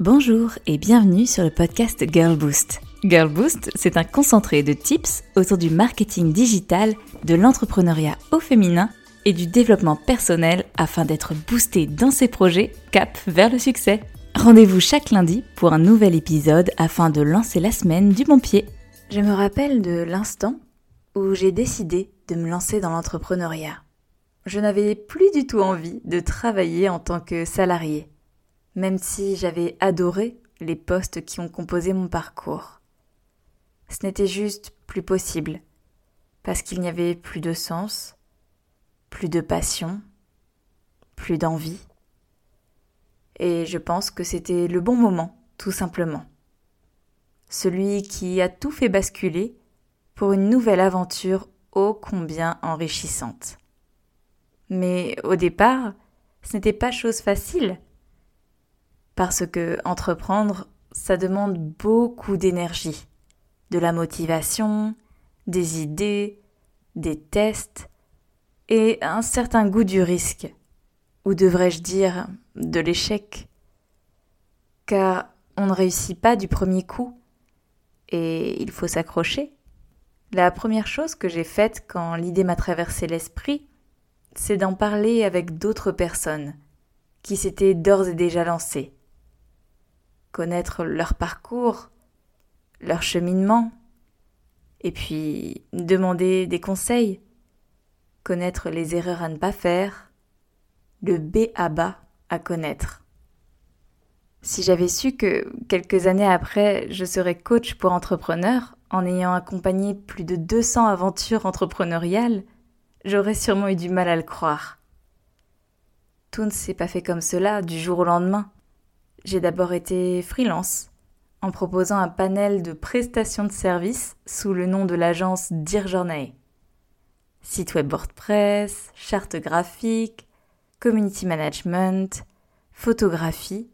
Bonjour et bienvenue sur le podcast Girl Boost. Girl Boost, c'est un concentré de tips autour du marketing digital, de l'entrepreneuriat au féminin et du développement personnel afin d'être boosté dans ses projets cap vers le succès. Rendez-vous chaque lundi pour un nouvel épisode afin de lancer la semaine du bon pied. Je me rappelle de l'instant où j'ai décidé de me lancer dans l'entrepreneuriat. Je n'avais plus du tout envie de travailler en tant que salarié même si j'avais adoré les postes qui ont composé mon parcours. Ce n'était juste plus possible, parce qu'il n'y avait plus de sens, plus de passion, plus d'envie. Et je pense que c'était le bon moment, tout simplement. Celui qui a tout fait basculer pour une nouvelle aventure ô combien enrichissante. Mais au départ, ce n'était pas chose facile parce que entreprendre, ça demande beaucoup d'énergie, de la motivation, des idées, des tests et un certain goût du risque, ou devrais-je dire de l'échec, car on ne réussit pas du premier coup et il faut s'accrocher. La première chose que j'ai faite quand l'idée m'a traversé l'esprit, c'est d'en parler avec d'autres personnes qui s'étaient d'ores et déjà lancées connaître leur parcours, leur cheminement, et puis demander des conseils, connaître les erreurs à ne pas faire, le B à bas à connaître. Si j'avais su que quelques années après, je serais coach pour entrepreneurs en ayant accompagné plus de 200 aventures entrepreneuriales, j'aurais sûrement eu du mal à le croire. Tout ne s'est pas fait comme cela du jour au lendemain. J'ai d'abord été freelance, en proposant un panel de prestations de services sous le nom de l'agence Dear Journey. Site web WordPress, charte graphique, community management, photographie.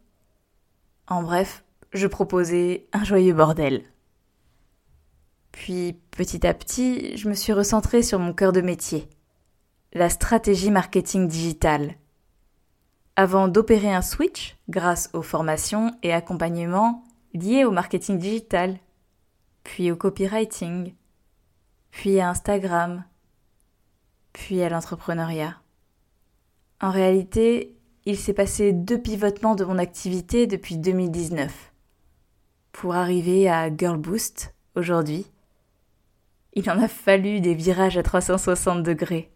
En bref, je proposais un joyeux bordel. Puis, petit à petit, je me suis recentrée sur mon cœur de métier, la stratégie marketing digitale avant d'opérer un switch grâce aux formations et accompagnements liés au marketing digital, puis au copywriting, puis à Instagram, puis à l'entrepreneuriat. En réalité, il s'est passé deux pivotements de mon activité depuis 2019 pour arriver à Girl Boost aujourd'hui. Il en a fallu des virages à 360 degrés.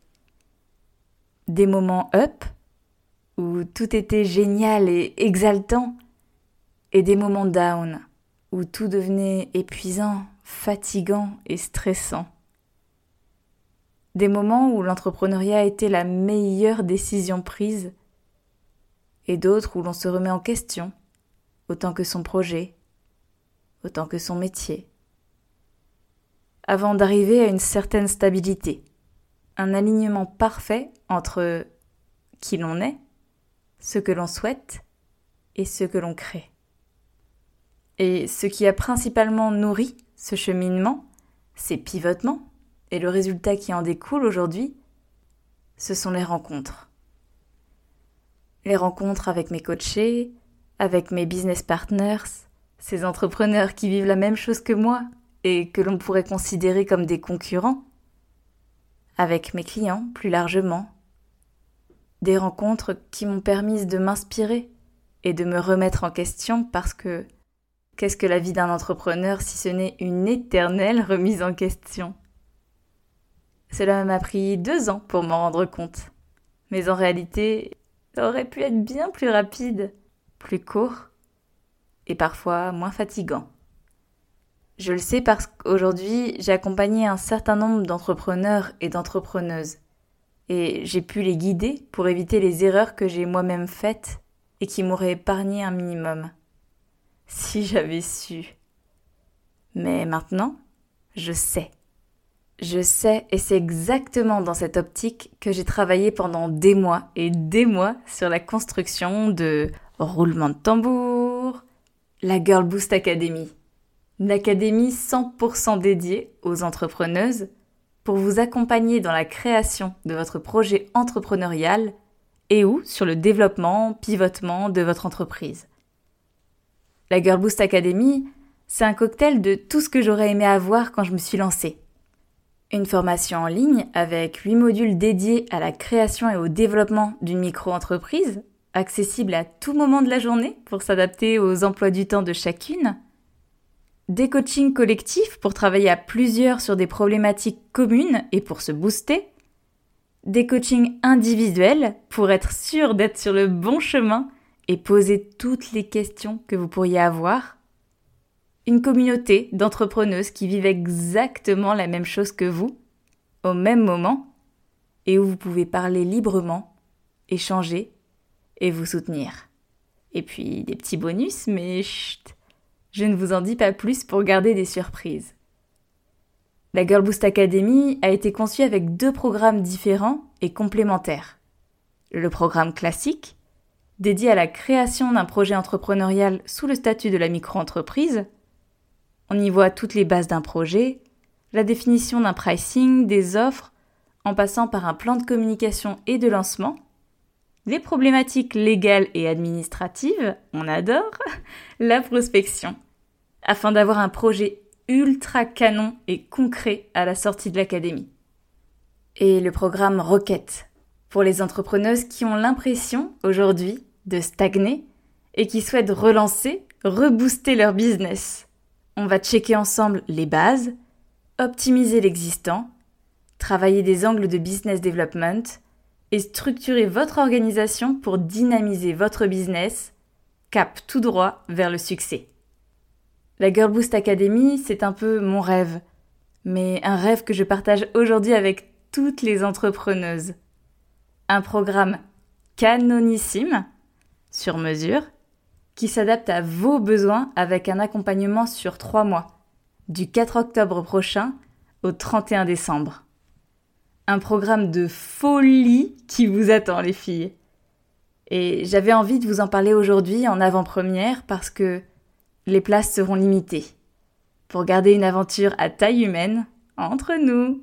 Des moments up où tout était génial et exaltant, et des moments down, où tout devenait épuisant, fatigant et stressant. Des moments où l'entrepreneuriat était la meilleure décision prise, et d'autres où l'on se remet en question, autant que son projet, autant que son métier, avant d'arriver à une certaine stabilité, un alignement parfait entre qui l'on est ce que l'on souhaite et ce que l'on crée. Et ce qui a principalement nourri ce cheminement, ces pivotements, et le résultat qui en découle aujourd'hui, ce sont les rencontres. Les rencontres avec mes coachés, avec mes business partners, ces entrepreneurs qui vivent la même chose que moi et que l'on pourrait considérer comme des concurrents, avec mes clients plus largement, des rencontres qui m'ont permis de m'inspirer et de me remettre en question parce que qu'est-ce que la vie d'un entrepreneur si ce n'est une éternelle remise en question? Cela m'a pris deux ans pour m'en rendre compte. Mais en réalité, ça aurait pu être bien plus rapide, plus court et parfois moins fatigant. Je le sais parce qu'aujourd'hui, j'ai accompagné un certain nombre d'entrepreneurs et d'entrepreneuses et j'ai pu les guider pour éviter les erreurs que j'ai moi-même faites et qui m'auraient épargné un minimum. Si j'avais su. Mais maintenant, je sais. Je sais et c'est exactement dans cette optique que j'ai travaillé pendant des mois et des mois sur la construction de roulement de tambour, la Girl Boost Academy. Une académie 100% dédiée aux entrepreneuses pour vous accompagner dans la création de votre projet entrepreneurial et ou sur le développement, pivotement de votre entreprise. La Girl Boost Academy, c'est un cocktail de tout ce que j'aurais aimé avoir quand je me suis lancée. Une formation en ligne avec 8 modules dédiés à la création et au développement d'une micro-entreprise, accessible à tout moment de la journée pour s'adapter aux emplois du temps de chacune. Des coachings collectifs pour travailler à plusieurs sur des problématiques communes et pour se booster. Des coachings individuels pour être sûr d'être sur le bon chemin et poser toutes les questions que vous pourriez avoir une communauté d'entrepreneuses qui vivent exactement la même chose que vous, au même moment, et où vous pouvez parler librement, échanger et vous soutenir. Et puis des petits bonus, mais chut, je ne vous en dis pas plus pour garder des surprises. La Girl Boost Academy a été conçue avec deux programmes différents et complémentaires. Le programme classique, dédié à la création d'un projet entrepreneurial sous le statut de la micro-entreprise, on y voit toutes les bases d'un projet, la définition d'un pricing, des offres, en passant par un plan de communication et de lancement, les problématiques légales et administratives, on adore, la prospection, afin d'avoir un projet ultra canon et concret à la sortie de l'académie. Et le programme Rocket, pour les entrepreneuses qui ont l'impression, aujourd'hui, de stagner et qui souhaitent relancer, rebooster leur business. On va checker ensemble les bases, optimiser l'existant, travailler des angles de business development et structurer votre organisation pour dynamiser votre business, cap tout droit vers le succès. La Girl Boost Academy, c'est un peu mon rêve, mais un rêve que je partage aujourd'hui avec toutes les entrepreneuses. Un programme canonissime, sur mesure, qui s'adapte à vos besoins avec un accompagnement sur trois mois, du 4 octobre prochain au 31 décembre. Un programme de folie qui vous attend les filles. Et j'avais envie de vous en parler aujourd'hui en avant-première parce que les places seront limitées. Pour garder une aventure à taille humaine, entre nous.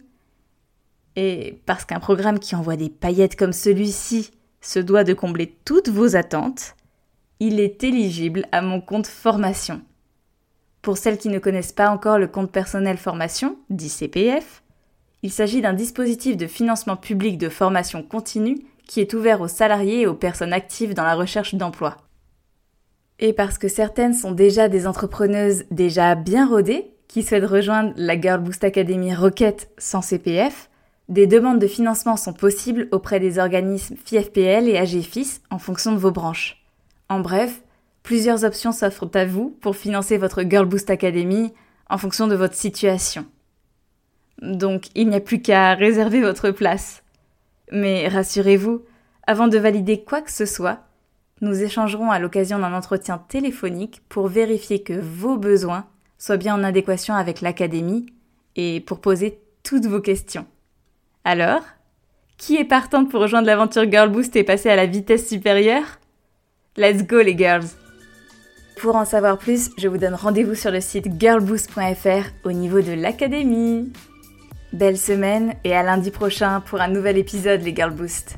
Et parce qu'un programme qui envoie des paillettes comme celui-ci se doit de combler toutes vos attentes, il est éligible à mon compte formation. Pour celles qui ne connaissent pas encore le compte personnel formation, dit CPF, il s'agit d'un dispositif de financement public de formation continue qui est ouvert aux salariés et aux personnes actives dans la recherche d'emploi. Et parce que certaines sont déjà des entrepreneuses déjà bien rodées, qui souhaitent rejoindre la Girl Boost Academy Rocket sans CPF, des demandes de financement sont possibles auprès des organismes FIFPL et AGFIS en fonction de vos branches. En bref, plusieurs options s'offrent à vous pour financer votre Girl Boost Academy en fonction de votre situation. Donc il n'y a plus qu'à réserver votre place. Mais rassurez-vous, avant de valider quoi que ce soit, nous échangerons à l'occasion d'un entretien téléphonique pour vérifier que vos besoins soient bien en adéquation avec l'académie et pour poser toutes vos questions. Alors, qui est partante pour rejoindre l'aventure Girl Boost et passer à la vitesse supérieure? Let's go les girls Pour en savoir plus, je vous donne rendez-vous sur le site girlboost.fr au niveau de l'académie. Belle semaine et à lundi prochain pour un nouvel épisode les Girl Boost.